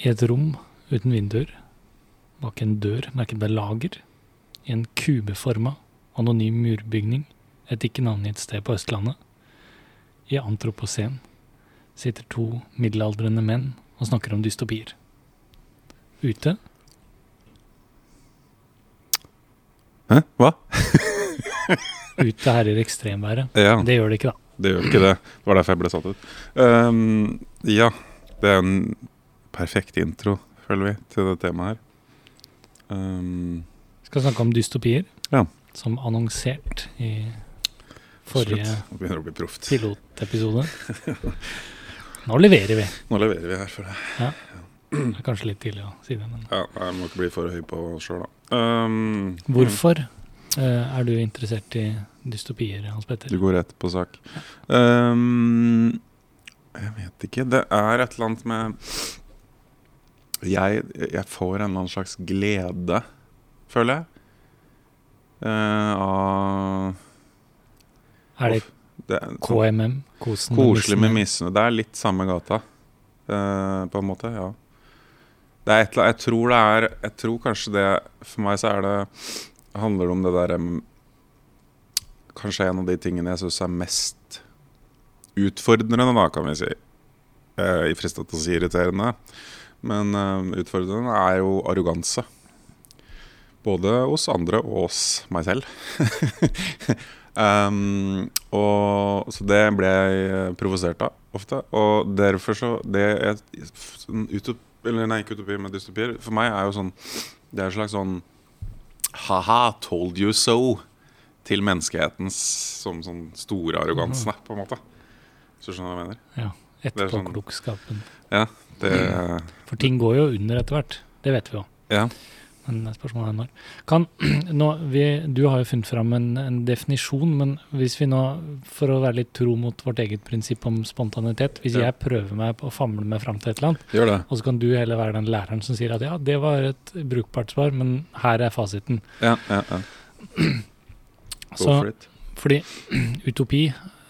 I et rom uten vinduer, bak en dør merket med lager, i en kubeforma, anonym murbygning et ikke navngitt sted på Østlandet, i Antropocen, sitter to middelaldrende menn og snakker om dystopier. Ute Hæ? Hva? Ute herjer ekstremværet. Ja, Det gjør det ikke, da. det gjør ikke det. Det var derfor jeg ble satt ut. Um, ja, det er en perfekt intro, føler vi, til det temaet her. Vi skal snakke om dystopier, Ja. som annonsert i forrige pilotepisode. Nå leverer vi. Nå leverer vi her for det. Det er kanskje litt tidlig å si det, men Ja, jeg må ikke bli for høy på oss sjøl, da. Um, Hvorfor uh, er du interessert i dystopier, Hans Petter? Du går rett på sak. Um, jeg vet ikke. Det er et eller annet med jeg, jeg får en annen slags glede, føler jeg. uh, av Er det det KMM? Kosen Koselig med misnøye. Det er litt samme gata, uh, på en måte. Ja. Det et Jeg tror det er Jeg tror kanskje det For meg så er det handler det om det derre um, Kanskje en av de tingene jeg syns er mest utfordrende, da, kan vi si. Uh, er fristet til å si irriterende, men utfordringen utfordrende er jo arroganse. Både hos andre og hos meg selv. um, og, så det ble jeg eh, provosert av ofte. Og derfor så det er, sånn utop, eller Nei, ikke utopi, men dystopier. For meg er jo sånn Det er en slags sånn ha-ha, told you so til menneskehetens som sånn store arroganse, da, på en måte. Så skjønner du hva jeg mener? Ja. Etterpåklokskapen. sånn- Etterpåklokskapen. Det, For ting går jo under etter hvert. Det vet vi jo. ja. Men spørsmålet er når. Kan, nå, vi, du har jo funnet fram en, en definisjon, men hvis vi nå, for å være litt tro mot vårt eget prinsipp om spontanitet Hvis Ja. jeg prøver meg på å famle meg fram til et eller annet, og så kan du heller være den læreren som sier at ja, det var et brukbart svar, men her er fasiten. Ja, ja, ja. Go for it. fordi utopi,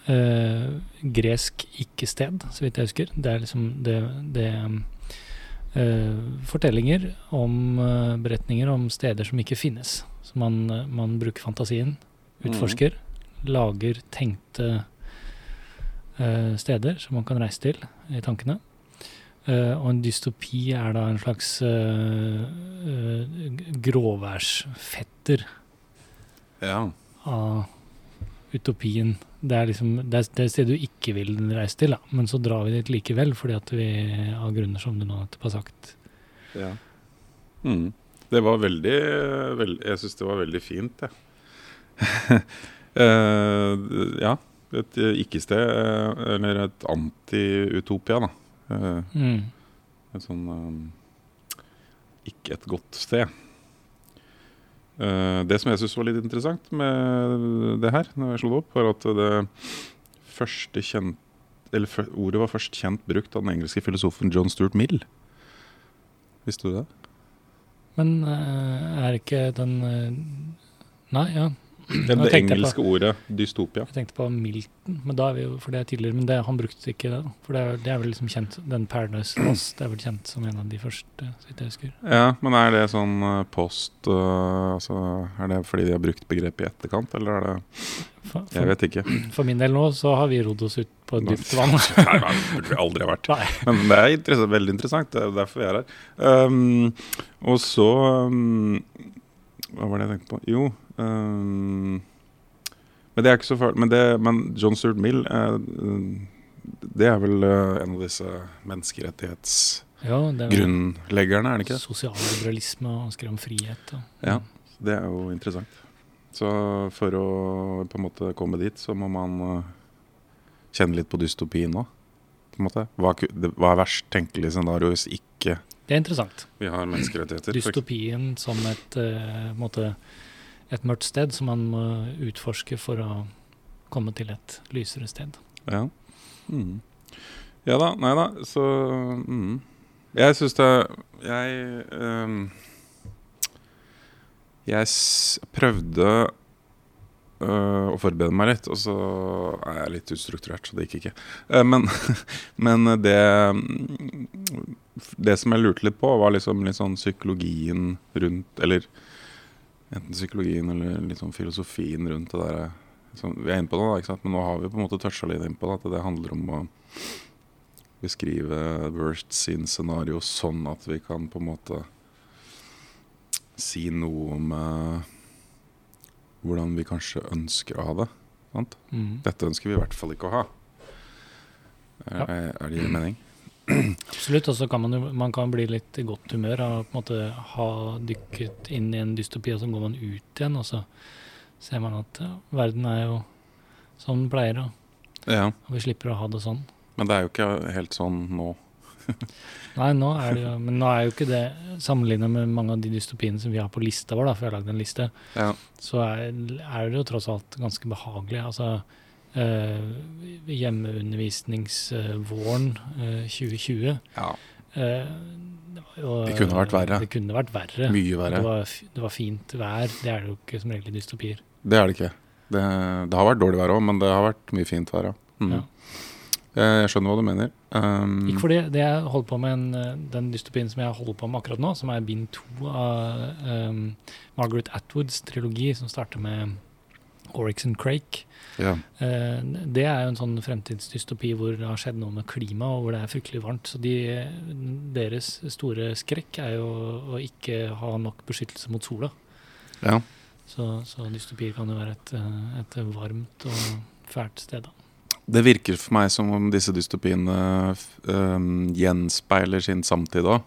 eh, gresk ikke-sted, så vidt jeg husker, det er liksom det, det eh, Fortellinger om eh, beretninger om steder som ikke finnes. Så man, man bruker fantasien, utforsker, lager tenkte eh, steder som man kan reise til i tankene. Uh, og en dystopi er da en slags uh, gråværsfetter Ja. av utopien. Det er liksom det er, det stedet et sted du ikke vil reise til, da. men så drar vi dit likevel fordi at vi av grunner som du nå nettopp har sagt. Ja. Mm. Det var veldig, veldig Jeg syns det var veldig fint, jeg. uh, ja. Et eh, ikke-sted, eh, eller et anti-utopia, da. Uh, Mm. et sånn um, Ikke et godt sted. Eh, det som jeg syns var litt interessant med det her, når jeg slo det opp, var at det første kjent eller Ordet var først kjent brukt av den engelske filosofen John Stuart Mill. Visste du det? Men eh, er ikke den eh, Nei, ja. Det, det engelske på- ordet dystopia. Jeg tenkte på Milton, men da er vi jo, for det er tidligere. Men det, han brukte ikke det. For det er, det er vel liksom kjent, den Paradise Lost det er vel kjent som en av de første, så jeg husker. Ja, men er det sånn eh, post uh, Altså, Er det fordi de har brukt begrepet i etterkant, eller er det For, Jeg vet ikke. for min del nå så har vi rodd oss ut på et dypt vann. Nei, det burde aldri vært. Nei. Men det er interessant, veldig interessant. Det er derfor vi er her. Um, og så um, Hva var det jeg tenkte på? Jo um, Men det er ikke så farlig. Men, det, men John Stuart Mill eh, Det er vel eh, en av disse menneskerettighetsgrunnleggerne, Ja, er er det ikke det? sosialliberalisme og ønsker om frihet. Og, Ja. Det er jo interessant. Så for å på en måte komme dit, så må man eh, kjenne litt på dystopien òg. Hva, en måte. hva er verst tenkelig scenario hvis ikke Det er interessant. vi har menneskerettigheter? Dystopien som et, uh, på måte, et mørkt sted som man må utforske for å komme til et lysere sted. Ja. Mm. ja da, nei da, så mm. Jeg syns det Jeg um, Jeg prøvde uh, å forberede meg litt, og så er jeg litt ustrukturert, så det gikk ikke. Uh, men, men det Det som jeg lurte litt på, var liksom litt sånn psykologien rundt Eller enten psykologien eller litt sånn filosofien rundt det der som Vi er inne på det, da, ikke sant? men nå har vi på en måte toucha litt inn på det. At det handler om å beskrive worst sin scenario sånn at vi kan på en måte si noe om uh, hvordan vi kanskje ønsker å ha det. Sant? Mm. Dette ønsker vi i hvert fall ikke å ha. Er, er, er det gir mening? Absolutt. Og så kan man man kan bli litt i godt humør av på en måte ha dykket inn i en dystopi, og så går man ut igjen, og så ser man at ja, verden er jo som den pleier, og, Ja, og vi slipper å ha det sånn. men det er jo ikke helt sånn nå. Nei, nå er det jo Men nå er jo ikke det Sammenlignet med mange av de dystopiene som vi har på lista vår, da, for jeg har lagd en liste, Ja. så er, er det jo tross alt ganske behagelig. Altså hjemmeundervisningsvåren eh, 2020 ja. eh, det, var jo, Det kunne vært verre. Det kunne vært verre. Mye Det var, det var fint vær. Det er det jo ikke som regel i dystopier. Det er det ikke. Det, det har vært dårlig vær òg, men det har vært mye fint vær, ja. Mm. Ja. Jeg, skjønner hva du mener. Um, Ikke fordi det jeg holder på med en, eh, den dystopien som jeg holder på med akkurat nå, som er bind to av um, Margaret Atwoods trilogi, som starter med Oryx and Crake. ja. Eh, det er jo en sånn fremtidsdystopi hvor det har skjedd noe med klimaet, og hvor det er fryktelig varmt. Så de, deres store skrekk er jo å ikke ha nok beskyttelse mot sola. ja. Så, så dystopier kan jo være et, et varmt og fælt sted. da. Det virker for meg som om disse dystopiene um, gjenspeiler sin samtid òg.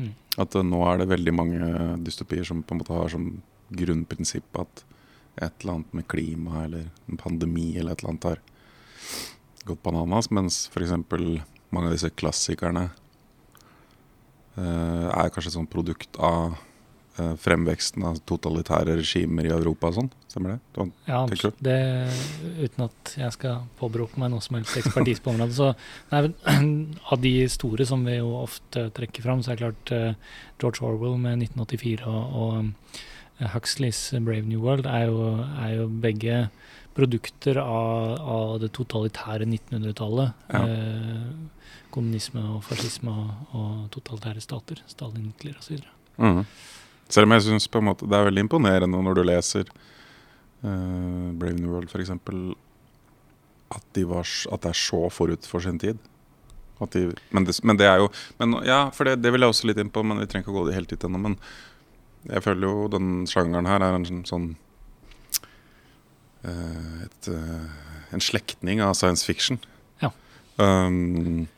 Mm. At uh, nå er det veldig mange dystopier som på en måte har som grunnprinsipp at et eller annet med klima eller en pandemi eller et eller annet har gått bananas, mens f.eks. mange av disse klassikerne uh, er kanskje et sånt produkt av uh, fremveksten av totalitære regimer i Europa og sånn. Stemmer det? Du, Ja, det, uten at jeg skal påberope meg noe som helst ekspertise på området, så nei, av de store som vi jo ofte trekker fram, så er det klart eh, George Orwell med 1984 og, og eh, Huxleys Brave New World er jo, er jo begge produkter av, av det totalitære 1900-tallet. Ja. Eh, kommunisme og fascisme og, og totalitære stater. Stalin-Hitler osv. Mhm. Selv om jeg syns det er veldig imponerende når du leser eh, Brave New World f.eks. At, de var, at det er så forut for sin tid. At de, men, det, men det er jo men, Ja, for det, det vil jeg også litt inn på, men vi trenger ikke å gå det helt ut ennå. Men jeg føler jo den sjangeren her er en sånn, sånn eh, et, eh, En slektning av science fiction. Ja. Um,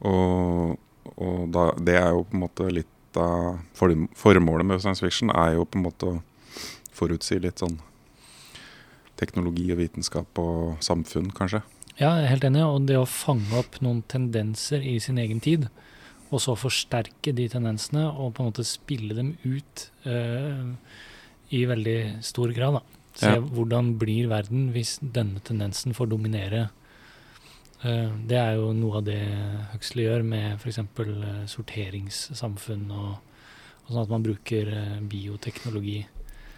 og og da, det er jo på en måte litt av form- Formålet med science fiction er jo på en måte å forutsi litt sånn teknologi og vitenskap og samfunn, kanskje. Ja, jeg er helt enig. Og det å fange opp noen tendenser i sin egen tid, og så forsterke de tendensene og på en måte spille dem ut eh, i veldig stor grad. da. Se Ja. hvordan blir verden hvis denne tendensen får dominere. Eh, det er jo noe av det Huxley gjør med f.eks. Uh, sorteringssamfunn og, og sånn at man bruker eh, bioteknologi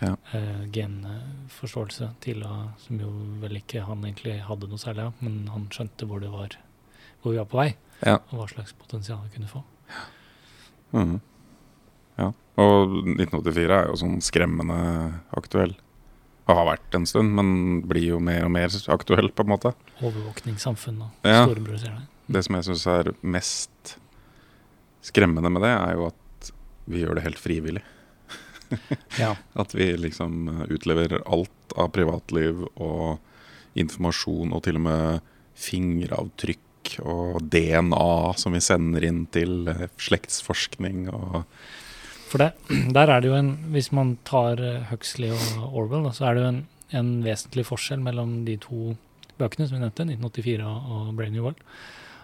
Ja. eh, genforståelse til å Som jo vel ikke han egentlig hadde noe særlig av, men han skjønte hvor det var hvor vi var på vei, Ja. og hva slags potensial vi kunne få. Mhm. ja. Og 1984 er jo sånn skremmende aktuell. Og har vært en stund, men blir jo mer og mer aktuell, på en måte. Overvåkningssamfunn og Ja. storebror ser deg. Det som jeg syns er mest skremmende med det, er jo at vi gjør det helt frivillig. Ja. At vi liksom utleverer alt av privatliv og informasjon, og til og med fingeravtrykk og DNA som vi sender inn til eh, slektsforskning For det, der er det jo en Hvis man tar eh, Huxley og Orwell, så er det jo en, en vesentlig forskjell mellom de to bøkene som vi nevnte, 1984 og, Brain New World.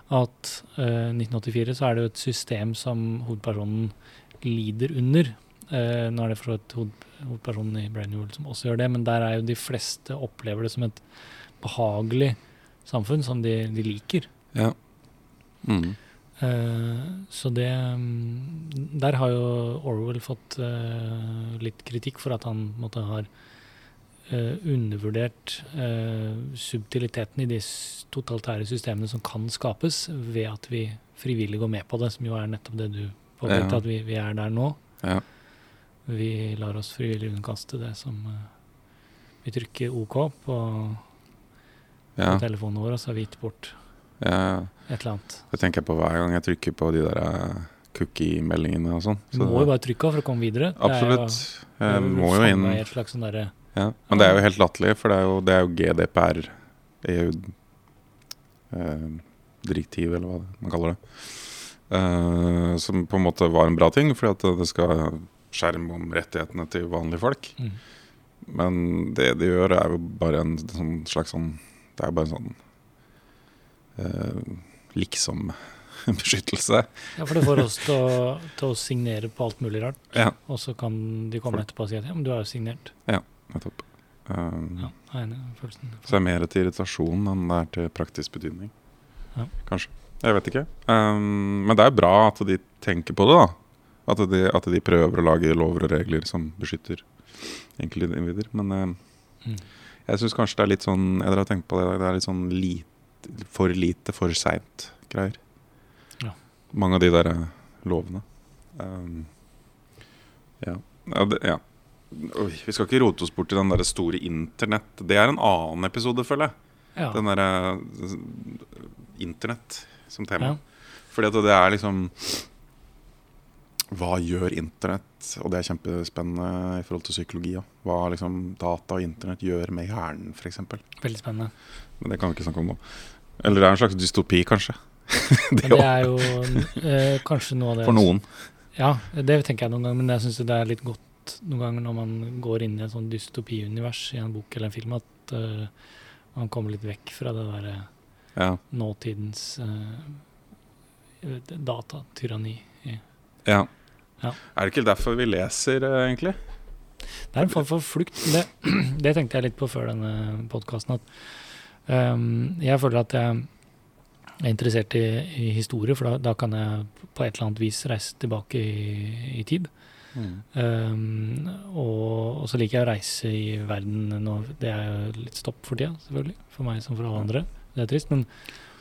At uh, 1984 så er det jo et system som hovedpersonen lider under. Uh, nå er det for så vidt hovedpersonen i Brain New World som også gjør det, men der er jo de fleste opplever det som et behagelig samfunn som de, de liker. Ja. Mm. Uh, så det mm, Der har jo Orwell fått uh, litt kritikk for at han måtte, har eh, undervurdert subtiliteten i de totalitære systemene som kan skapes ved at vi frivillig går med på det, som jo er nettopp det du påpekte, Ja. at vi, vi er der nå. Ja. Vi lar oss frivillig underkaste det som Vi trykker OK på, Ja, på telefonen vår, og så har vi gitt bort ja. et eller annet. Det tenker jeg på hver gang jeg trykker på de der eh, cookie-meldingene og sånn. Du må jo bare trykke av for å komme videre. Er jo- Absolutt. det er Jeg jo må jo inn et slags sånn der, ja. Men det er jo helt latterlig, for det er jo, det er jo GDPR, EU-direktiv, eller hva man kaller det. Eh, som på en måte var en bra ting, fordi at det skal skjerme om rettighetene til vanlige folk. mm. Men det de gjør, er jo bare en sånn slags sånn Det er bare en sånn eh, liksom-beskyttelse. Ja, for det får oss til å, til å signere på alt mulig rart. Ja, Og så kan de komme etterpå og si at ja, men du har jo signert. nettopp. Um, Ja, jeg er enig følelsen. Så det er mer til irritasjon enn det er til praktisk betydning. Ja. Kanskje. Jeg vet ikke. Um, men det er bra at de tenker på det, da. At de, at de prøver å lage lover og regler som beskytter enkeltindivider. Men eh, Mm. jeg syns kanskje det er litt sånn Jeg har tenkt på det, i dag. det er litt sånn lite, for lite, for seint greier. Ja. Mange av de der eh, lovene. Um, ja. Ja, det, ja. Oi, vi skal ikke rote oss bort i den der store internett. Det er en annen episode, føler jeg. Ja. Den derre internett som tema. Ja. Fordi at det er liksom Hva gjør internett? Og det er kjempespennende i forhold til psykologi òg. Hva liksom data og internett gjør med hjernen, f.eks. Veldig spennende. Men det kan vi ikke snakke om nå. Eller det er en slags dystopi, kanskje. det, det er jo eh, kanskje noe av det For noen. Ja, det tenker jeg noen ganger, men jeg syns det er litt godt noen ganger når man går inn i et sånn dystopiunivers i en bok eller en film, at eh, man kommer litt vekk fra det derre Ja. nåtidens uh, datatyranni. ja. Ja. Er det ikke derfor vi leser, eh, egentlig? Det er en form for flukt. Det, det tenkte jeg litt på før denne podkasten. At jeg føler at jeg er interessert i, i historie, for da, da kan jeg på et eller annet vis reise tilbake i, i tid. Ehm, og, og så liker jeg å reise i verden nå. Det er jo litt stopp for tida, selvfølgelig. For meg som for alle andre. Det er trist. Men,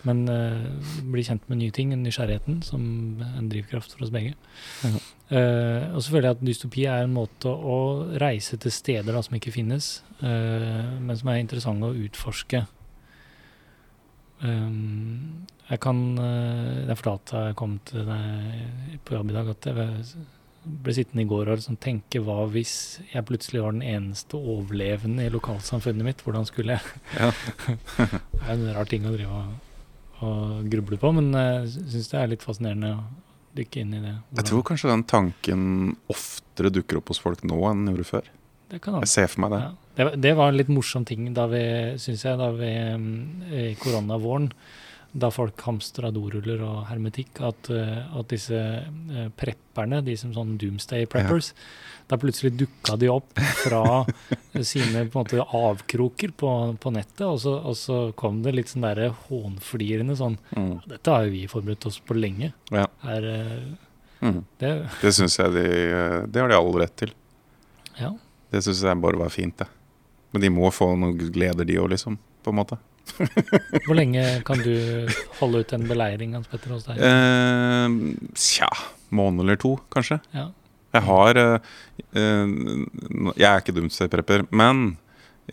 men uh, bli kjent med nye ting, nysgjerrigheten, som en drivkraft for oss begge. Mm. Uh, og så føler jeg at dystopi er en måte å reise til steder da, som ikke finnes, uh, men som er interessante å utforske. Um, jeg kan eh, Jeg fortalte da jeg kom til deg på jobb i dag, at jeg ble sittende i går og liksom tenke hva hvis jeg plutselig var den eneste overlevende i lokalsamfunnet mitt? Hvordan skulle jeg Ja. Det er en rar ting å drive og, og gruble på, men jeg syns det er litt fascinerende å dykke inn i det. Jeg tror kanskje den tanken oftere dukker opp hos folk nå enn den gjorde før. det kan Jeg ser for meg det. Ja. Det, det var en litt morsom ting da vi, syns jeg, da vi mm, i koronavåren, da folk hamstra doruller og hermetikk, at, eh, at disse eh, prepperne, de som sånn doomsday preppers, da plutselig dukka de opp fra sine på en måte avkroker på, på nettet, og så, og så kom det litt sånn derre hånflirende sånn Mm. Dette har jo vi forberedt oss på lenge. Ja. Er, eh, Mm. det, Det syns jeg de eh, Det har de all rett til. ja. Det syns jeg bare var fint, det. Men de må få noen gleder, de òg, liksom. På en måte. Hvor lenge kan du holde ut en beleiring, Hans Petter, hos deg? Eh, Tja, måned eller to, kanskje. Ja. Jeg har eh, eh, Jeg er ikke dumstøyprepper, men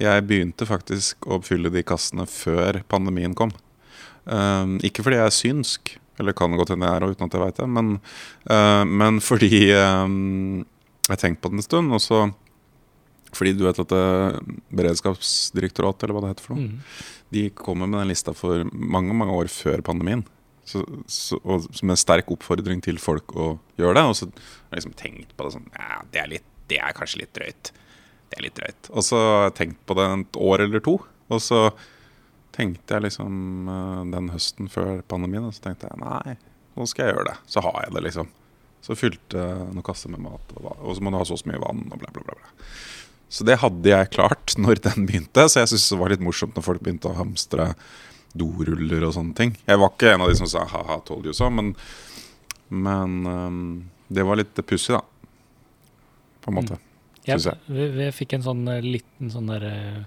jeg begynte faktisk å fylle de kassene før pandemien kom. Eh, ikke fordi jeg er synsk, eller kan godt hende jeg er uten at jeg veit det, men, eh, men fordi eh, jeg har tenkt på det en stund. Og så fordi du vet at eh, Beredskapsdirektoratet, eller hva det heter for noe, Mm. de kommer med den lista for mange mange år før pandemien. Så, så, og Som en sterk oppfordring til folk å gjøre det. Og så har jeg liksom tenkt på det sånn Ja, det er, litt, det er kanskje litt drøyt. Det er litt drøyt. Og så har jeg tenkt på det et år eller to. Og så tenkte jeg liksom eh, den høsten før pandemien, og så tenkte jeg nei, nå skal jeg gjøre det. Så har jeg det, liksom. Så fylte noen kasser med mat, og, og så må du ha så så mye vann, og bla, bla, bla. Så det hadde jeg klart når den begynte, så jeg syntes det var litt morsomt når folk begynte å hamstre doruller og sånne ting. Jeg var ikke en av de som sa ha-ha, told you so, men, men um, det var litt pussig, da. På en måte. Ja, Synes jeg. vi, vi fikk en sånn eh, liten sånn der eh,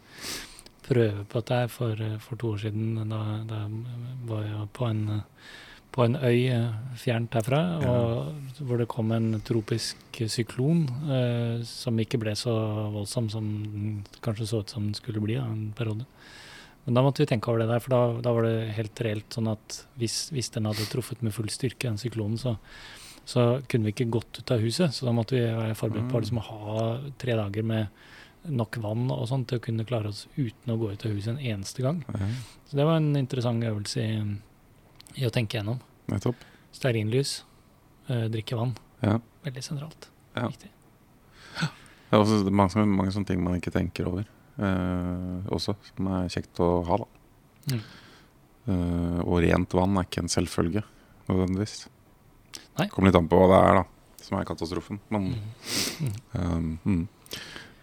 prøve på dette for, eh, for to år siden. Da, da var jeg på en, på en øy eh, fjernt herfra, og hvor det kom en tropisk syklon eh, som ikke ble så voldsom som den kanskje så ut som den skulle bli da, en periode. Men da måtte vi tenke over det der, for da, da var det helt reelt sånn at hvis, hvis den hadde truffet med full styrke, den syklonen, så, så kunne vi ikke gått ut av huset. Så da måtte vi være forberedt på Mm. liksom, å ha tre dager med nok vann og sånt til å kunne klare oss uten å gå ut av huset en eneste gang. Så det var en interessant øvelse i, i å tenke gjennom. nettopp. Stearinlys, eh, drikke vann. Ja. Veldig sentralt. Ja. Viktig. Det er også mange, mange sånne ting man ikke tenker over eh, også, som er kjekt å ha. da. Mm. Eh, og rent vann er ikke en selvfølge, nødvendigvis. Nei. Kommer litt an på hva det er, da, som er katastrofen. Men Mm. um, mm.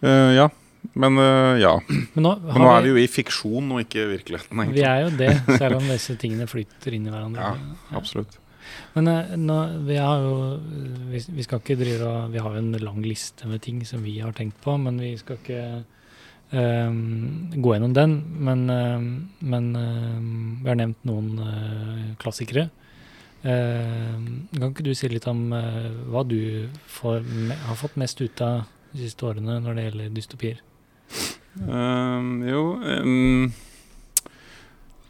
Eh, Ja. Men uh, ja. Men nå, Men nå er vi jo i fiksjon og ikke i virkeligheten, Vi er jo det, selv om disse tingene flyter inn i hverandre. Ja, Absolutt. Men eh, nå, vi har jo vi, vi skal ikke drive og Vi har jo en lang liste med ting som vi har tenkt på, men vi skal ikke um, gå gjennom den. Men, um, men um, vi har nevnt noen uh, klassikere. Uh, kan ikke du si litt om uh, hva du får, har fått mest ut av de siste årene når det gjelder dystopier? Um, jo um,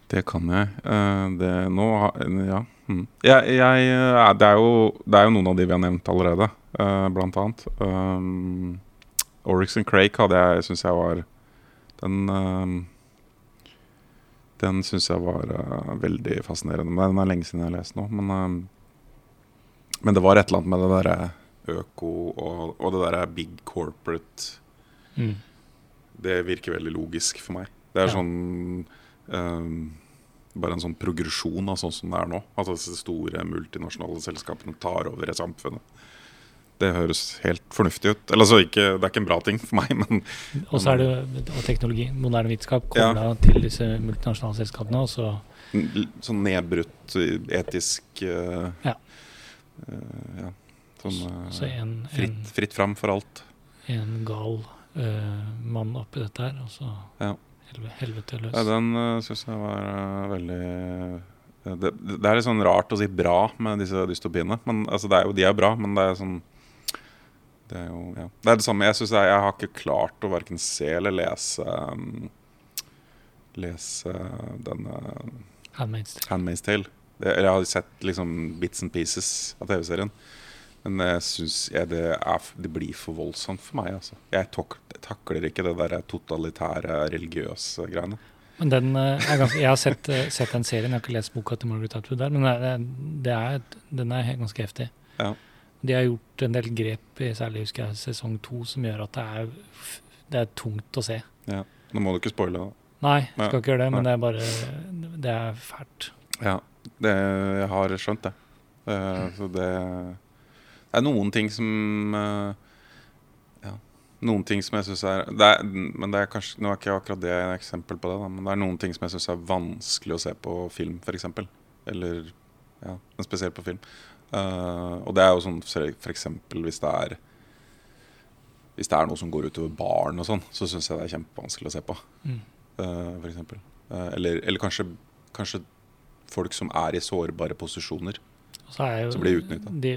Det kan jeg. Uh, det nå Ja. Mm. Jeg, jeg, uh, det, er jo, det er jo noen av de vi har nevnt allerede, uh, blant annet. Um, Oryx and Crake hadde jeg, syns jeg var Den um, Den syns jeg var uh, veldig fascinerende. Den er lenge siden jeg har lest nå. Men, um, men det var et eller annet med det derre øko og, og det derre big corporate Mm. Det virker veldig logisk for meg. Det er Ja. sånn um, Bare en sånn progresjon av sånn som det er nå. At disse store multinasjonale selskapene tar over i samfunnet. Det høres helt fornuftig ut. Eller altså, ikke, det er ikke en bra ting for meg, men Og så er det jo teknologi, moderne vitenskap, Ja. til disse multinasjonale selskapene. Og så sånn nedbrutt eh, etisk uh, Ja. Uh, ja. Sånn uh, så en, fritt, en, fritt fram for alt. en gal mann oppi dette her, og så Ja. helvete løs. Ja, den uh, syns jeg var eh, veldig eh, det, det er litt sånn rart å si bra med disse dystopiene. Men, altså, det er jo, de er bra, men det er sånn Det er jo ja. Det er det samme. Jeg jeg, jeg har ikke klart å verken se eller lese um, Lese denne Handmaid's Tale. Handmaid's Tale. Det, eller jeg har sett liksom bits and pieces av TV-serien. Men jeg syns det, det blir for voldsomt for meg. Altså. Jeg tok, takler ikke det der totalitære, religiøse greiene. Men den eh, er ganske, Jeg har sett, eh, sett den serien, jeg har ikke lest boka til Margaret Atwood der, men det er, det er, den er ganske heftig. Ja. De har gjort en del grep i særlig husker jeg, sesong to som gjør at det er, det er tungt å se. Ja. Nå må du ikke spoile. det. Nei, jeg skal ikke gjøre det, men nei. det er bare Det er fælt. Ja, det, jeg har skjønt det. Eh, så det Det er noen ting som eh, Ja. Noen ting som jeg syns er, er Men det er kanskje Nå er ikke akkurat det et eksempel på det, da, men det er noen ting som jeg syns er vanskelig å se på film, f.eks. Eller ja, spesielt på film. Uh, og det er jo sånn f.eks. hvis det er Hvis det er noe som går utover barn og sånn, så syns jeg det er kjempevanskelig å se på Mm. Uh, for eksempel. Eh, eller, eller kanskje, kanskje folk som er i sårbare posisjoner. Jo Som blir utnyttet. de,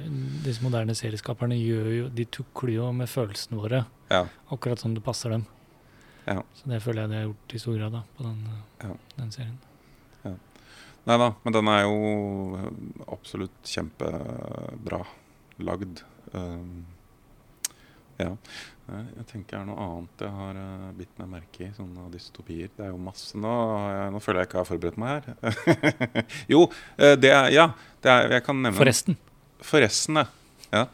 Disse moderne serieskaperne gjør jo De tukler jo med følelsene våre, Ja, akkurat som det passer dem. Ja. Så det føler jeg de har gjort i stor grad da, på den, Ja. den serien. Nei da, men den er jo absolutt kjempebra lagd. Um, ja. Jeg tenker det er noe annet jeg har uh, bitt meg merke i, sånne dystopier. Det er jo masse Nå, nå føler jeg ikke jeg har forberedt meg her. jo, eh, det er Ja, det er, jeg kan nevne Forresten. Forresten, ja. ja.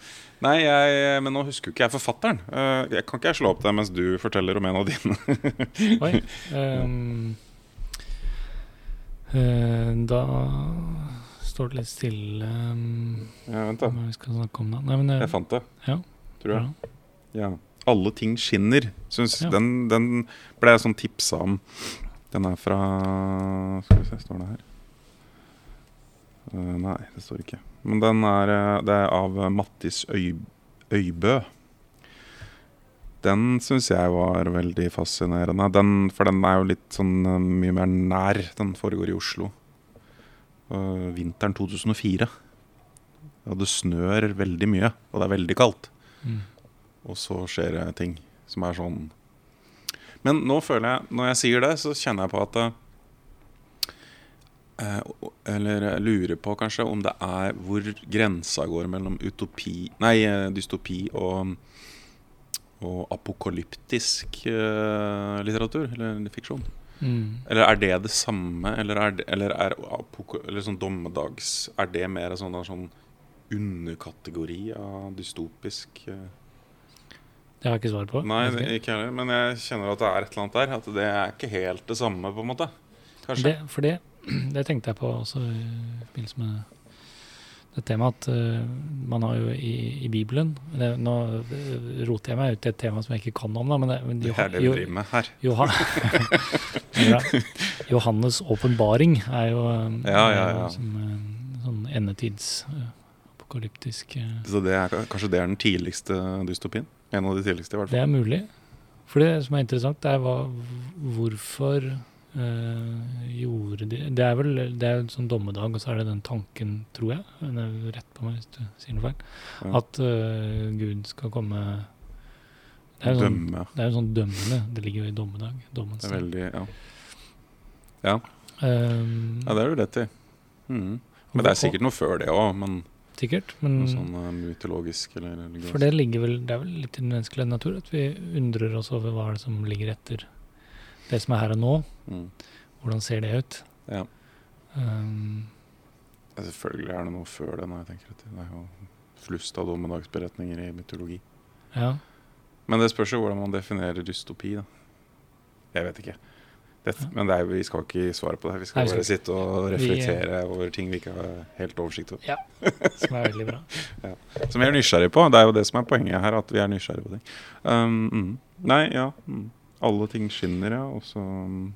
Nei, jeg, men nå husker jo ikke jeg forfatteren. Uh, jeg kan ikke jeg slå opp det mens du forteller om en av dine? Oi. Um, uh, da står det litt stille um, Ja, vent, hva da. vi skal snakke om da. Nei, men uh, Jeg fant det, Ja. tror jeg. bra. Ja. Alle ting skinner. Synes, Ja. den, den ble jeg sånn tipsa om. Den er fra Skal vi se, står det her? Uh, nei, det står ikke. Men den er, eh, det er av Mattis Øy, Øybø. Den syns jeg var veldig fascinerende. Den, for den er jo litt sånn eh, mye mer nær. Den foregår i Oslo. Uh, vinteren 2004. Og det snør veldig mye, og det er veldig kaldt. Mm. Og så skjer det ting som er sånn Men nå føler jeg, når jeg sier det, så kjenner jeg på at eh, Eller lurer på kanskje om det er hvor grensa går mellom utopi Nei, eh, dystopi og, og apokalyptisk eh, litteratur, eller fiksjon. Mm. Eller er det det samme? Eller er, det, eller er eller sånn dommedags Er det mer sånn, sånn underkategori av dystopisk eh? Det har jeg ikke svar på. Nei, ikke. heller. Men jeg kjenner at det er et eller annet der. At det er ikke helt det samme, på en måte. Kanskje. Det, for det, det tenkte jeg på også i forbindelse med det temaet at eh, man har jo i, i Bibelen det, Nå eh, roter jeg meg ut i et tema som jeg ikke kan om, da, men det, men det Joha- er det vi driver med her. Johan. Johannes' åpenbaring er jo eh, Ja, ja, ja. som sånn endetids apokalyptisk Så det er, kanskje det er den tidligste dystopien? En av de tidligste, i hvert fall. Det er mulig. For det som er interessant, er hva, hvorfor øh, gjorde de Det er vel det er sånn dommedag, og så er det den tanken, tror jeg, det er rett på meg hvis du sier noe feil, Ja. at øh, Gud skal komme det er, jo sånn, Dømme. det er jo sånn dømmende. Det ligger jo i dommedag. Dommens Det er veldig Ja, ja. Um, ja det har du rett i. Mm. Men det er sikkert noe før det òg. Men Sikkert, men noe sånn uh, mytologisk eller religiøst. For det ligger vel Det er vel litt i den menneskelige natur at vi undrer oss over hva er det som ligger etter det som er her og nå. Mm. Hvordan ser det ut? Ja. Um, Selvfølgelig er det noe før det. når jeg tenker etter. Det er jo flust av dommedagsberetninger i mytologi. ja. Men det spørs jo hvordan man definerer dystopi. da. Jeg vet ikke. Det, men det er, vi skal ikke svare på det. Vi skal Nei, vi skal bare sitte og Vi- reflektere over ting vi ikke har helt oversikt over. Ja, Som er veldig bra. Som vi er nysgjerrig på. Det er jo det som er poenget her, at vi er nysgjerrige på ting. Um, mm. Nei, ja. Mm. Alle ting skinner, ja. Og så mm,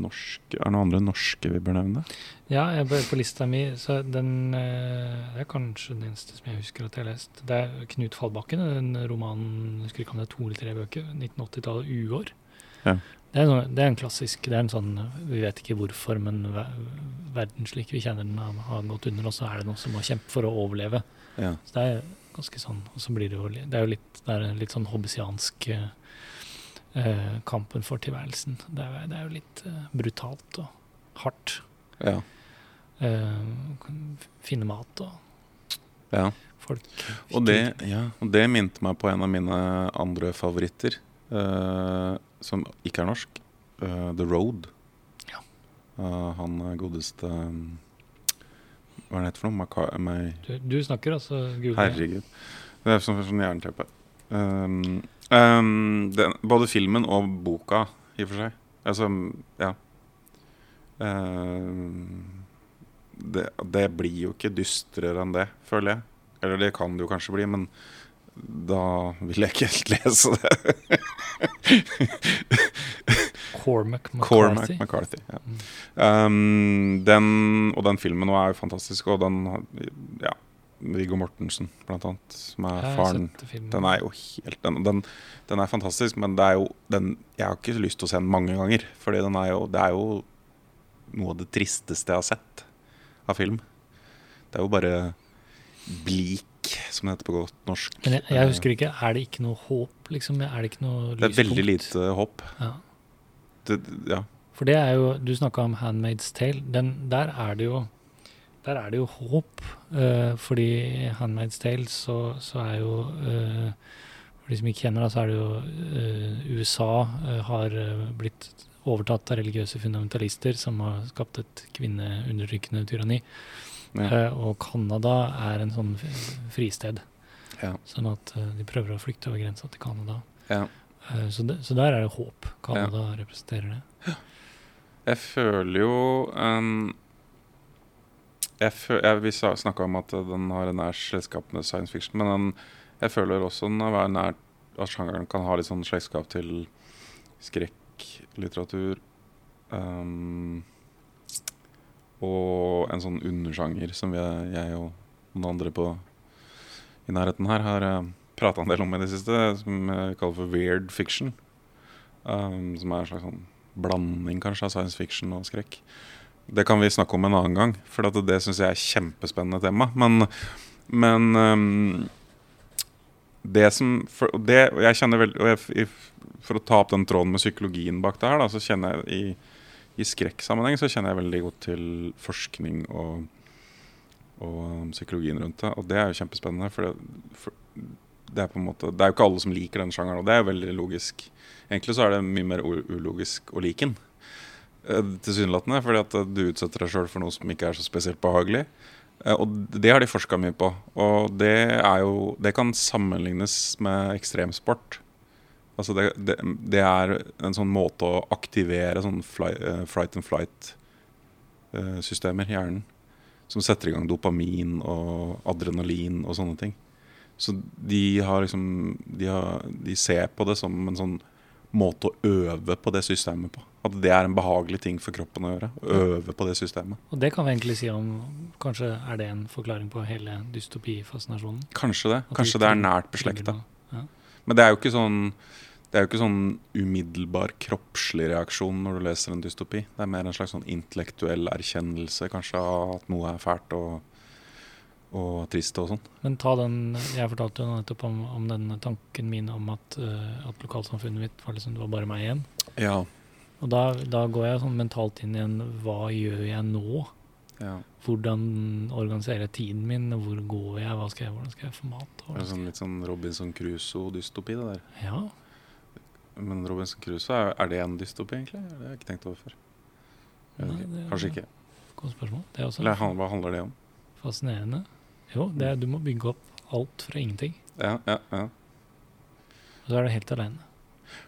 norsk Er det noen andre norske vi bør nevne? Ja, jeg på lista mi, så den eh, Det er kanskje den eneste som jeg husker at jeg har lest. Det er Knut Fallbakken, den romanen jeg husker ikke om det er to eller tre bøker. 1980-tallet, 'Uår'. Ja. Det, er sånn, det er en klassisk Det er en sånn Vi vet ikke hvorfor, men ver- verden slik vi kjenner den, har, har gått under, og så er det noen som må kjempe for å overleve. Ja. Så det er ganske sånn Og så blir det jo Det er jo litt, det er en litt sånn hobbesiansk eh, eh, kampen for tilværelsen. Det er, det er jo litt eh, brutalt og hardt. ja. Eh, finne mat og ja. folk Og det, ja, og det minte meg på en av mine andre favoritter, eh, som ikke er norsk. Uh, The Road. Ja. Uh, han godeste um, Hva er det heter for noe? Maca du, du snakker altså gule Herregud. Det er som sånn jernteppe. Um, um, den, både filmen og boka, i og for seg. Altså, ja. Uh, det, det blir jo ikke dystrere enn det, føler jeg. Eller det kan det jo kanskje bli, men da vil jeg ikke helt lese det. Cormac McCarthy. Cormac McCarthy. Ja. Um, den, og den filmen nå er jo fantastisk, og den Ja. Viggo Mortensen, blant annet, som er faren. Den er jo helt den, den, den er fantastisk, men det er jo den, jeg har ikke lyst til å se den mange ganger. Er jo, det er jo noe av det tristeste jeg har sett av film. Det er jo bare blik, som det heter på godt norsk. Men jeg, jeg husker ikke, er det ikke noe håp, liksom? Er det ikke noe Det er veldig lite håp. Ja. Det, ja. For det er jo Du snakka om 'Handmaid's Tale'. Den, der er det jo der er det jo håp, uh, fordi i 'Handmaid's Tale' så, så er jo uh, For de som ikke kjenner det, så er det jo uh, USA har blitt overtatt av religiøse fundamentalister som har skapt et kvinneundertrykkende tyranni. Ja. Eh, og Canada er en sånn fristed. Ja. Sånn at eh, de prøver å flykte over grensa til Canada. Ja. Eh, så, de, så der er det håp. Canada representerer det. Jeg føler jo um, jeg føl, jeg, Vi snakka om at den har en nær slektskap med science fiction, men den, jeg føler også den er nær at sjangeren kan ha litt sånn slektskap til skrekklitteratur. Um, og en sånn undersjanger som vi, jeg og noen andre på, i nærheten her har uh, prata en del om i det siste, som vi kaller for weird fiction. Um, som er en slags sånn blanding kanskje av science fiction og skrekk. Det kan vi snakke om en annen gang, for det, det syns jeg er kjempespennende tema. Men, men um, det som for, det, jeg kjenner og jeg, For å ta opp den tråden med psykologien bak det her, da, så kjenner jeg i, i skrekksammenheng så kjenner jeg veldig godt til forskning og, og um, psykologien rundt det. Og det er jo kjempespennende. For det, for det er på en måte Det er jo ikke alle som liker den sjangeren, og det er jo veldig logisk. Egentlig så er det mye mer ulogisk å like den. Eh, tilsynelatende. Fordi at du utsetter deg sjøl for noe som ikke er så spesielt behagelig. Eh, og det har de forska mye på. Og det jo Det kan sammenlignes med ekstremsport. Altså det, det, det er en sånn måte å aktivere sånn fly, uh, flight and flight-systemer uh, i hjernen. Som setter i gang dopamin og adrenalin og sånne ting. Så de har liksom de, har, de ser på det som en sånn måte å øve på det systemet på. At det er en behagelig ting for kroppen å gjøre. Å øve på det systemet. Og det kan vi egentlig si om Kanskje er det en forklaring på hele dystopifascinasjonen? Kanskje det. Kanskje det er nært beslekta. Ja. Men det er jo ikke sånn det er jo ikke sånn umiddelbar kroppslig reaksjon når du leser en dystopi. Det er mer en slags sånn intellektuell erkjennelse kanskje av at noe er fælt og og trist og sånn. Men ta den Jeg fortalte jo nettopp om, om den tanken min om at, uh, at lokalsamfunnet mitt var liksom, det var bare meg igjen. Ja. Og da, da, går jeg sånn mentalt inn i en Hva gjør jeg nå? Ja. Hvordan organiserer jeg tiden min? Hvor går jeg? Hva skal jeg hvordan skal jeg få mat? Det er sånn, litt sånn Robinson Crusoe-dystopi, det der. Ja. Men Robinson Crusoe, er, er det en dystopi, egentlig? Det har jeg ikke tenkt over før. Nei, det, Kanskje ikke. Godt spørsmål. Det er også Eller hva handler det om? Fascinerende. Jo, er, du må bygge opp alt fra ingenting. Ja, ja, ja. Og så er du helt alene.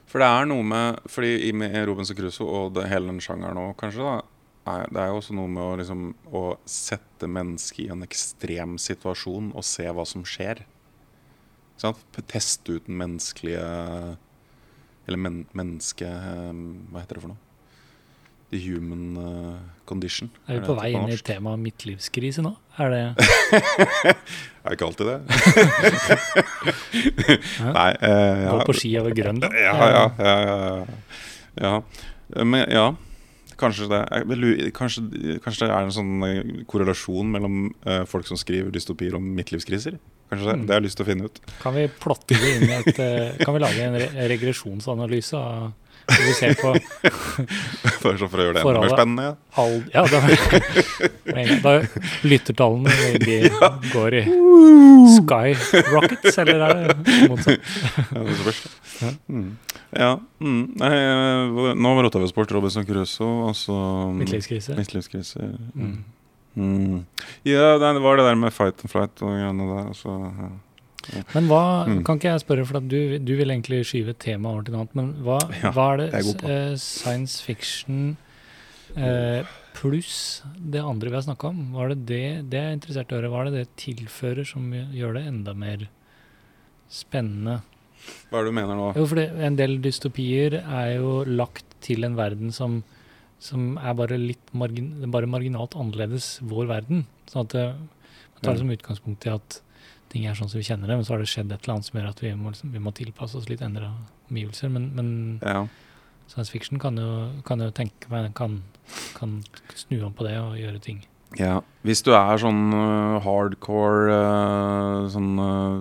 For det er noe med Fordi med Robinson Crusoe og det, hele den sjangeren òg, kanskje, da, er, det er jo også noe med å, liksom, å sette mennesket i en ekstrem situasjon og se hva som skjer. Sant? Teste ut den menneskelige Eller men, menneske... Hva heter det for noe? The human uh, condition. Er vi på vei inn i temaet midtlivskrise nå? Er det Er ikke alltid det. Nei uh, Gå på ski over Grønland? Ja, ja, ja, ja, ja. Men ja, kanskje det, kanskje, kanskje det er en sånn eh, korrelasjon mellom folk som skriver dystopier om midtlivskriser? Kanskje det, mm. det har jeg lyst til å finne ut. Kan vi plotte det inn i et Kan vi lage en re regresjonsanalyse av vi ser på Bare så for å gjøre det enda mer spennende? Ja, all, ja da, da lyttertallene de ja. går i Sky Rockets, eller er det motsatt? ja, det spørs. Ja. Mm. ja. Mm. Nei, nå rota vi oss bort Robinson Crusoe, og så Midtlivskrise. Midtlivskrise. Mm. Mm. Ja, det var det der med fight and flight og greiene der. Så, ja. Men hva, mm. Kan ikke jeg spørre, for du, du, vil egentlig skyve temaet over til noe annet. Men hva, ja, hva er det, det er uh, science fiction uh, pluss det andre vi har snakka om? Hva er det, det, det er interessert i å høre. Hva er det det tilfører som gjør det enda mer spennende? Hva er det du mener nå? Jo, for En del dystopier er jo lagt til en verden som, som er bare litt margin, bare marginalt annerledes vår verden. Sånn at det, man tar det som utgangspunkt i at ting er sånn som vi kjenner det, men så har det skjedd et eller annet som gjør at vi må, liksom, vi må tilpasse oss litt endra omgivelser. Men, men ja. science fiction kan jo, kan jo tenke meg kan, kan, snu om på det og gjøre ting. Ja. Hvis du er sånn uh, hardcore uh, sånn uh,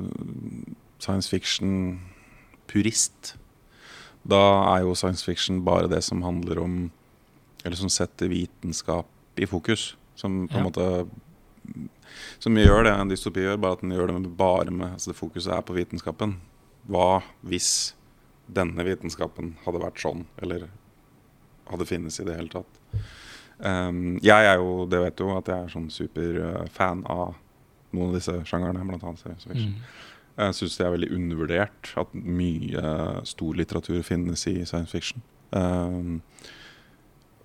science fiction-purist, da er jo science fiction bare det som handler om Eller som setter vitenskap i fokus. Som på en ja. måte som gjør det en dystopi gjør, bare at den gjør det med bare med altså det fokuset er på vitenskapen. Hva hvis denne vitenskapen hadde vært sånn, eller hadde finnes i det hele tatt? Um, jeg er jo, det vet du jo, at jeg er sånn superfan av noen av disse sjangerne, blant annet fiction. Mm. Jeg syns det er veldig undervurdert at mye stor litteratur finnes i science fiction. Um,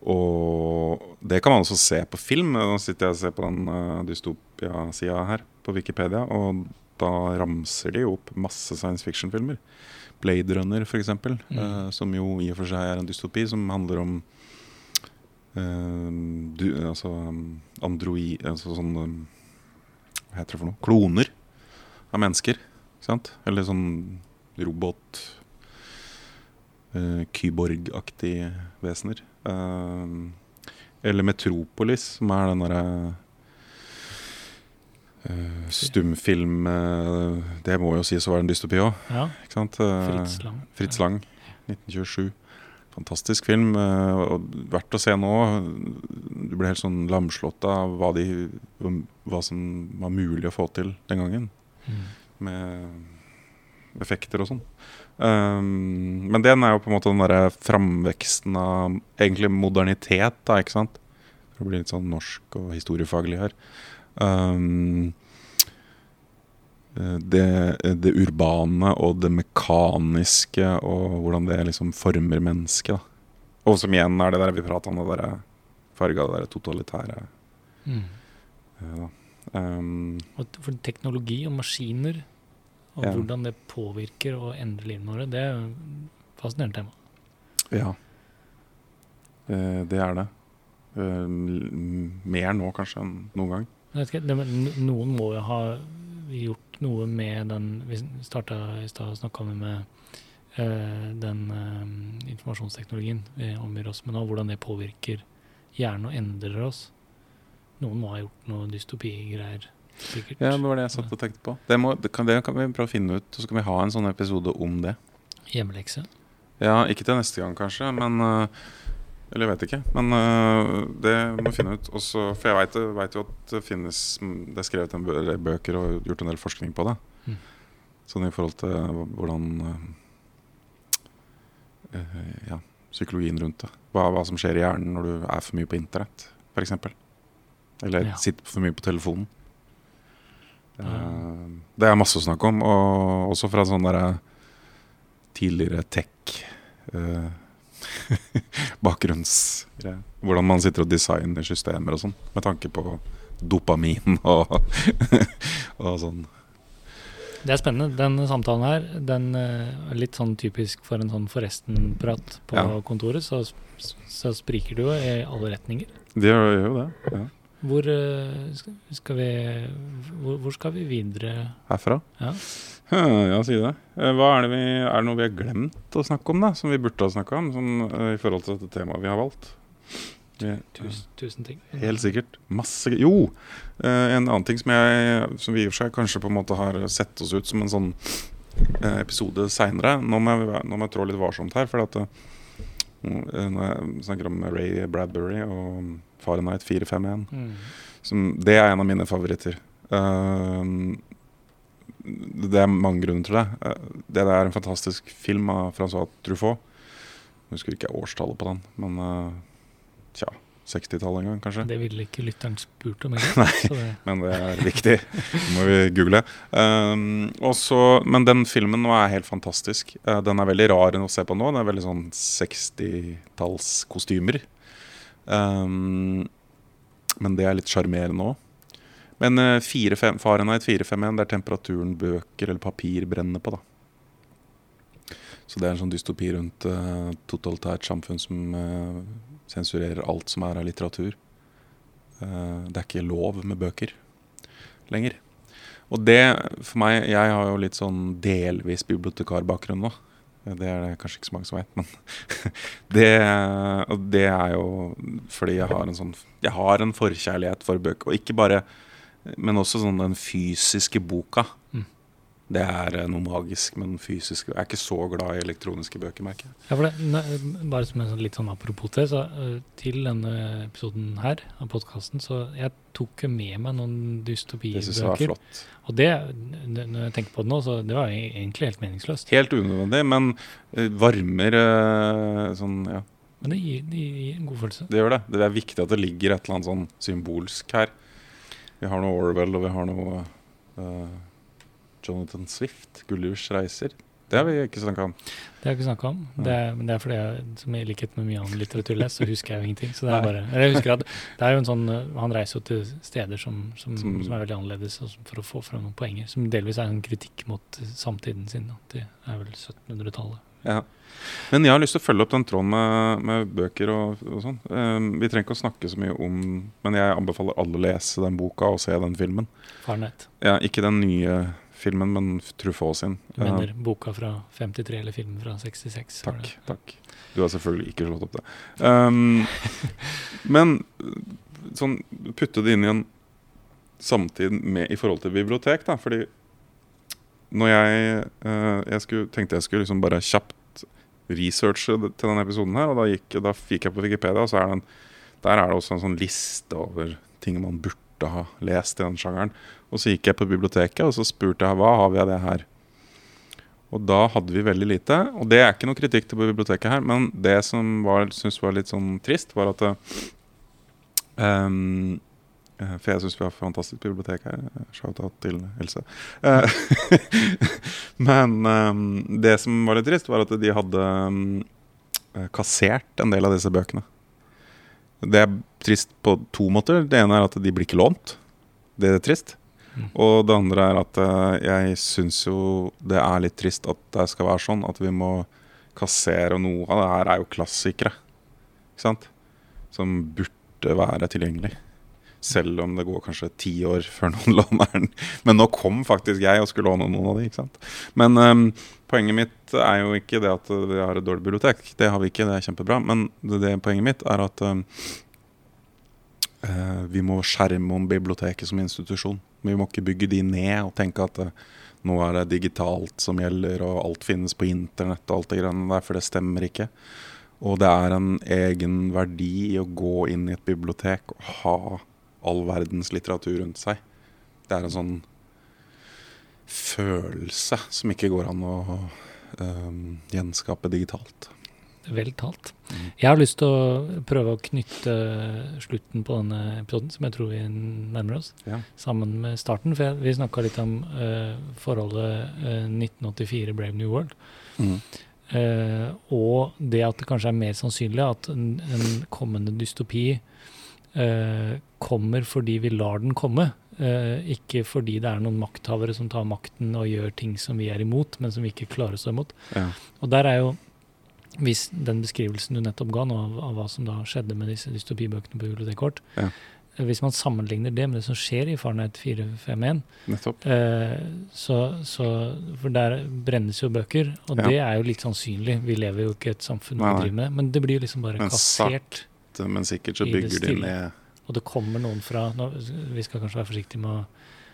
og det kan man også se på film. Nå sitter jeg og ser på den uh, dystopia-sida her på Wikipedia, og da ramser de jo opp masse science fiction-filmer. Blade Runner, f.eks., mm. uh, som jo i og for seg er en dystopi som handler om uh, du, altså androi... Altså sånn Hva heter det for noe? Kloner av mennesker. Ikke sant? Eller sånn robot Kyborg-aktige vesener. Eh, eller Metropolis, som er den derre uh, stumfilm uh, Det må jo sies å være en dystopi òg. Ja. Ikke sant? Eh, Fritz Lang. Fritz Lang, 1927. Fantastisk film. eh, og verdt å se nå. Du ble helt sånn lamslått av hva, de, hva som var mulig å få til den gangen. Mm. Med effekter og sånn. Um, men den er jo på en måte den derre framveksten av egentlig modernitet, da, ikke sant? For å bli litt sånn norsk og historiefaglig her. Um, det, det urbane og det mekaniske og hvordan det liksom former mennesket. Og som igjen er det der vi prata om, det der farga, det der totalitære. Mm. Ja. Um, for teknologi og maskiner, og Ja. hvordan det påvirker og endrer livene våre, det er et fascinerende tema. Ja. Eh, det er det. Eh, mer nå kanskje enn noen gang. Ikke, det, noen må jo ha gjort noe med den Vi starta i stad og snakka med eh, den informasjonsteknologien vi omgir oss med nå, hvordan det påvirker hjernen og endrer oss. Noen må ha gjort noe dystopigreier, sikkert. Ja, det var det jeg satt og tenkte på. Det, må, det, kan, det kan vi prøve å finne ut, og så kan vi ha en sånn episode om det. Hjemmelekse. Ja, ikke til neste gang kanskje, men eh, Eller jeg vet ikke. Men eh, det må vi finne ut. Også, for jeg veit jo at det finnes Det er skrevet en bø bøker og gjort en del forskning på det. Mm. Sånn i forhold til hvordan eh, eh, Ja, psykologien rundt det. Hva, hva som skjer i hjernen når du er for mye på internett, f.eks. Eller Ja. sitter for mye på telefonen. Eh, det er masse å snakke om, og også fra sånn derre tidligere tech eh, bakgrunnsgreier. Hvordan man sitter og designer systemer og sånn, med tanke på dopamin og, og sånn. Det er spennende. Den samtalen her, den eh, er litt sånn typisk for en sånn forresten-prat på Ja. kontoret, så, så spriker du jo i alle retninger. Det gjør jo det. Ja. Hvor eh, skal, vi hvor, hvor skal vi videre? Herfra. Ja. Ja, si det. Eh, Hva er, det vi, er det noe vi har glemt å snakke om, da? Som vi burde ha snakka om, sånn, i forhold til dette temaet vi har valgt? Vi, Tusen, tusen ting. Helt sikkert. Masse Jo! en annen ting som, jeg, som vi i og for seg kanskje på en måte har sett oss ut som en sånn episode seinere. Nå, må jeg nå må jeg trå litt varsomt her. For at, når jeg snakker om Ray Bradbury og Fahrenheit 451 Mm. som, Det er en av mine favoritter. Uh, det er mange grunner til det. Uh, det er en fantastisk film av Francois Truffaut. Jeg husker ikke årstallet på den, men uh, tja 60-tallet en gang, kanskje. Det ville ikke lytteren spurt om, egentlig. Nei, det, Men det er viktig. Det må vi google. Um, også, men den filmen nå er helt fantastisk. Uh, den er veldig rar å se på nå. Den er veldig sånn 60-tallskostymer. Um, men det er litt sjarmerende òg. Men uh, 4-5 Fahrenheit 451, det er temperaturen bøker eller papir brenner på. da. Så det er en sånn dystopi rundt uh, totalitært samfunn som uh, sensurerer alt som er av litteratur. Eh, det er ikke lov med bøker lenger. Og det, for meg Jeg har jo litt sånn delvis bibliotekarbakgrunn nå. Det er det kanskje ikke så mange som vet, men det, det er jo fordi jeg har en sånn Jeg har en forkjærlighet for bøker. Og ikke bare Men også sånn den fysiske boka. Det er eh, noe magisk med den fysiske. Jeg er ikke så glad i elektroniske bøker, merker jeg. ja, for det, bare som en sånn, litt sånn apropos til, så eh, til denne episoden her av podkasten, så jeg tok med meg noen Det syns jeg var flott. Og det, når jeg tenker på det nå, så det var e- egentlig helt meningsløst. Helt unødvendig, men eh, varmer sånn Ja, Men det gir, det gir en god følelse. det gjør det. Det er viktig at det ligger et eller annet sånn symbolsk her. Vi har noe Orwell, og vi har noe eh, Jonathan Swift, 'Gullivers reiser'. Det har vi ikke snakka om. Det har vi ikke snakka om. Det er, men det er fordi jeg, som i likhet med mye annen litteratur så husker jeg jo ingenting. Så det er bare, jeg husker at det er jo en sånn, uh, Han reiser jo til steder som, som, Som- som er veldig annerledes, for å få fram noen poenger. Som delvis er en kritikk mot uh, samtiden sin. At det er vel 1700-tallet. Ja. Men jeg har lyst til å følge opp den tråden med, med bøker og, og sånn. Um, vi trenger ikke å snakke så mye om Men jeg anbefaler alle å lese den boka og se den filmen. Farnet. Ja, ikke den nye filmen, men Truffaut sin. Du mener boka fra 53 eller filmen fra 66? Takk. takk. Du har selvfølgelig ikke slått opp det. Um, men sånn putte det inn i en samtid med, i forhold til bibliotek, da. Fordi når jeg, uh, jeg skulle, tenkte jeg skulle liksom bare kjapt researche til denne episoden her, og da gikk, da gikk jeg på Wikipedia, og så er en, der er det også en sånn liste over ting man burde ha lest i den sjangeren. Og så gikk jeg på biblioteket, og så spurte jeg hva har vi av det her. Og da hadde vi veldig lite. Og det er ikke noe kritikk til biblioteket her, men det som var, synes var litt sånn trist, var at eh, For jeg syns vi har fantastisk bibliotek her. Shout-out til Else. Eh, men um, det som var litt trist, var at de hadde eh, kassert en del av disse bøkene. Det er trist på to måter. Det ene er at de blir ikke lånt. Det er trist. Mm. Og det andre er at eh, jeg syns jo det er litt trist at det skal være sånn at vi må kassere. Og noe av det her er jo klassikere, ikke sant? Som burde være tilgjengelig. Selv om det går kanskje ti år før noen låner den. Men nå kom faktisk jeg og skulle låne noen av de, ikke sant. Men ehm, poenget mitt er jo ikke det at vi har et dårlig bibliotek. Det har vi ikke, det er kjempebra. Men det, det poenget mitt er at eh, vi må skjerme om biblioteket som institusjon. Vi må ikke bygge de ned og tenke at uh, nå er det digitalt som gjelder, og alt finnes på internett og alt det greiene der, for det stemmer ikke. Og det er en egen verdi i å gå inn i et bibliotek og ha all verdens litteratur rundt seg. Det er en sånn følelse som ikke går an å øhm, gjenskape digitalt. Vel talt. Mm. Jeg har lyst til å prøve å knytte slutten på denne episoden, som jeg tror vi nærmer oss, Ja. sammen med starten. For jeg, vi snakka litt om uh, forholdet uh, 1984 Brave New World. Mm. Uh, og det at det kanskje er mer sannsynlig at en, en kommende dystopi eh, kommer fordi vi lar den komme. Eh, ikke fordi det er noen makthavere som tar makten og gjør ting som vi er imot, men som vi ikke klarer å stå imot. Ja. Og der er jo, hvis den beskrivelsen du nettopp ga nå av, av hva som da skjedde med disse dystopibøkene på biblioteket vårt, Ja. eh, hvis man sammenligner det med det som skjer i Farnet 451, Nettopp. Eh, så, så, for der brennes jo bøker, og Ja. det er jo litt sannsynlig. Vi lever jo ikke i et samfunn Nei, vi driver med, men det blir jo liksom bare Men kassert. Men sikkert så bygger de ned Og det kommer noen fra nå, Vi skal kanskje være forsiktige med å,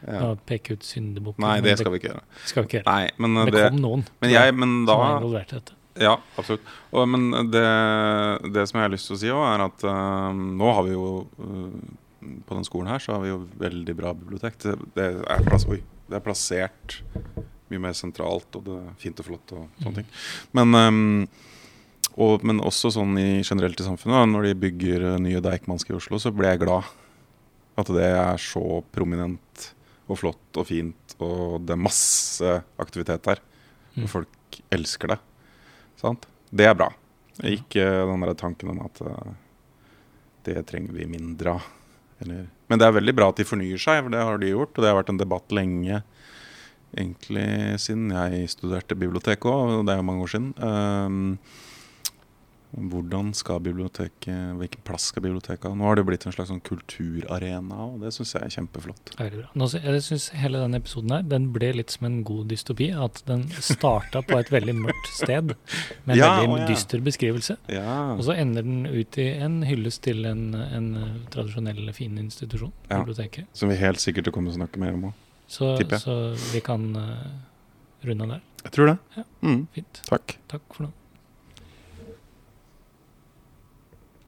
ja. peke ut syndebukker. Nei, det skal vi ikke gjøre. skal vi ikke gjøre. Nei, men Det, det, kom noen men jeg, men da som er involvert i dette. Ja, absolutt. Og, men det, det som jeg har lyst til å si òg, er at uh, nå har vi jo uh, På den skolen her så har vi jo veldig bra bibliotek. Det, det, er, plass, oi, det er plassert mye mer sentralt, og det er fint og flott og sånne Mm. ting. Men, eh, og, men også sånn i, generelt i samfunnet, når de bygger eh, nye Deichmanske i Oslo, så blir jeg glad. At det er så prominent og flott og fint, og det er masse aktivitet der. Mm. Og folk elsker det. Sant? Det er bra. Ikke den der tanken om at eh, det trenger vi mindre av. Eller. Men det er veldig bra at de fornyer seg, for det har de gjort. Og det har vært en debatt lenge, egentlig siden jeg studerte bibliotek òg, det er jo mange år siden. Ehm, hvordan skal biblioteket, Hvilken plass skal biblioteket ha? Nå har det blitt en slags sånn kulturarena, og det syns jeg er kjempeflott. Bra. Nå, jeg synes hele denne episoden her, den ble litt som en god dystopi. At den starta på et veldig mørkt sted med en Ja, veldig å ja. dyster beskrivelse. Ja. Og så ender den ut i en hyllest til en, en tradisjonell, fin institusjon, biblioteket. Som vi helt sikkert kommer til å snakke mer om òg. Så, Tipper jeg. så vi kan uh, runde av der. Jeg tror det. Ja. Mm, Fint. takk. Takk for nå.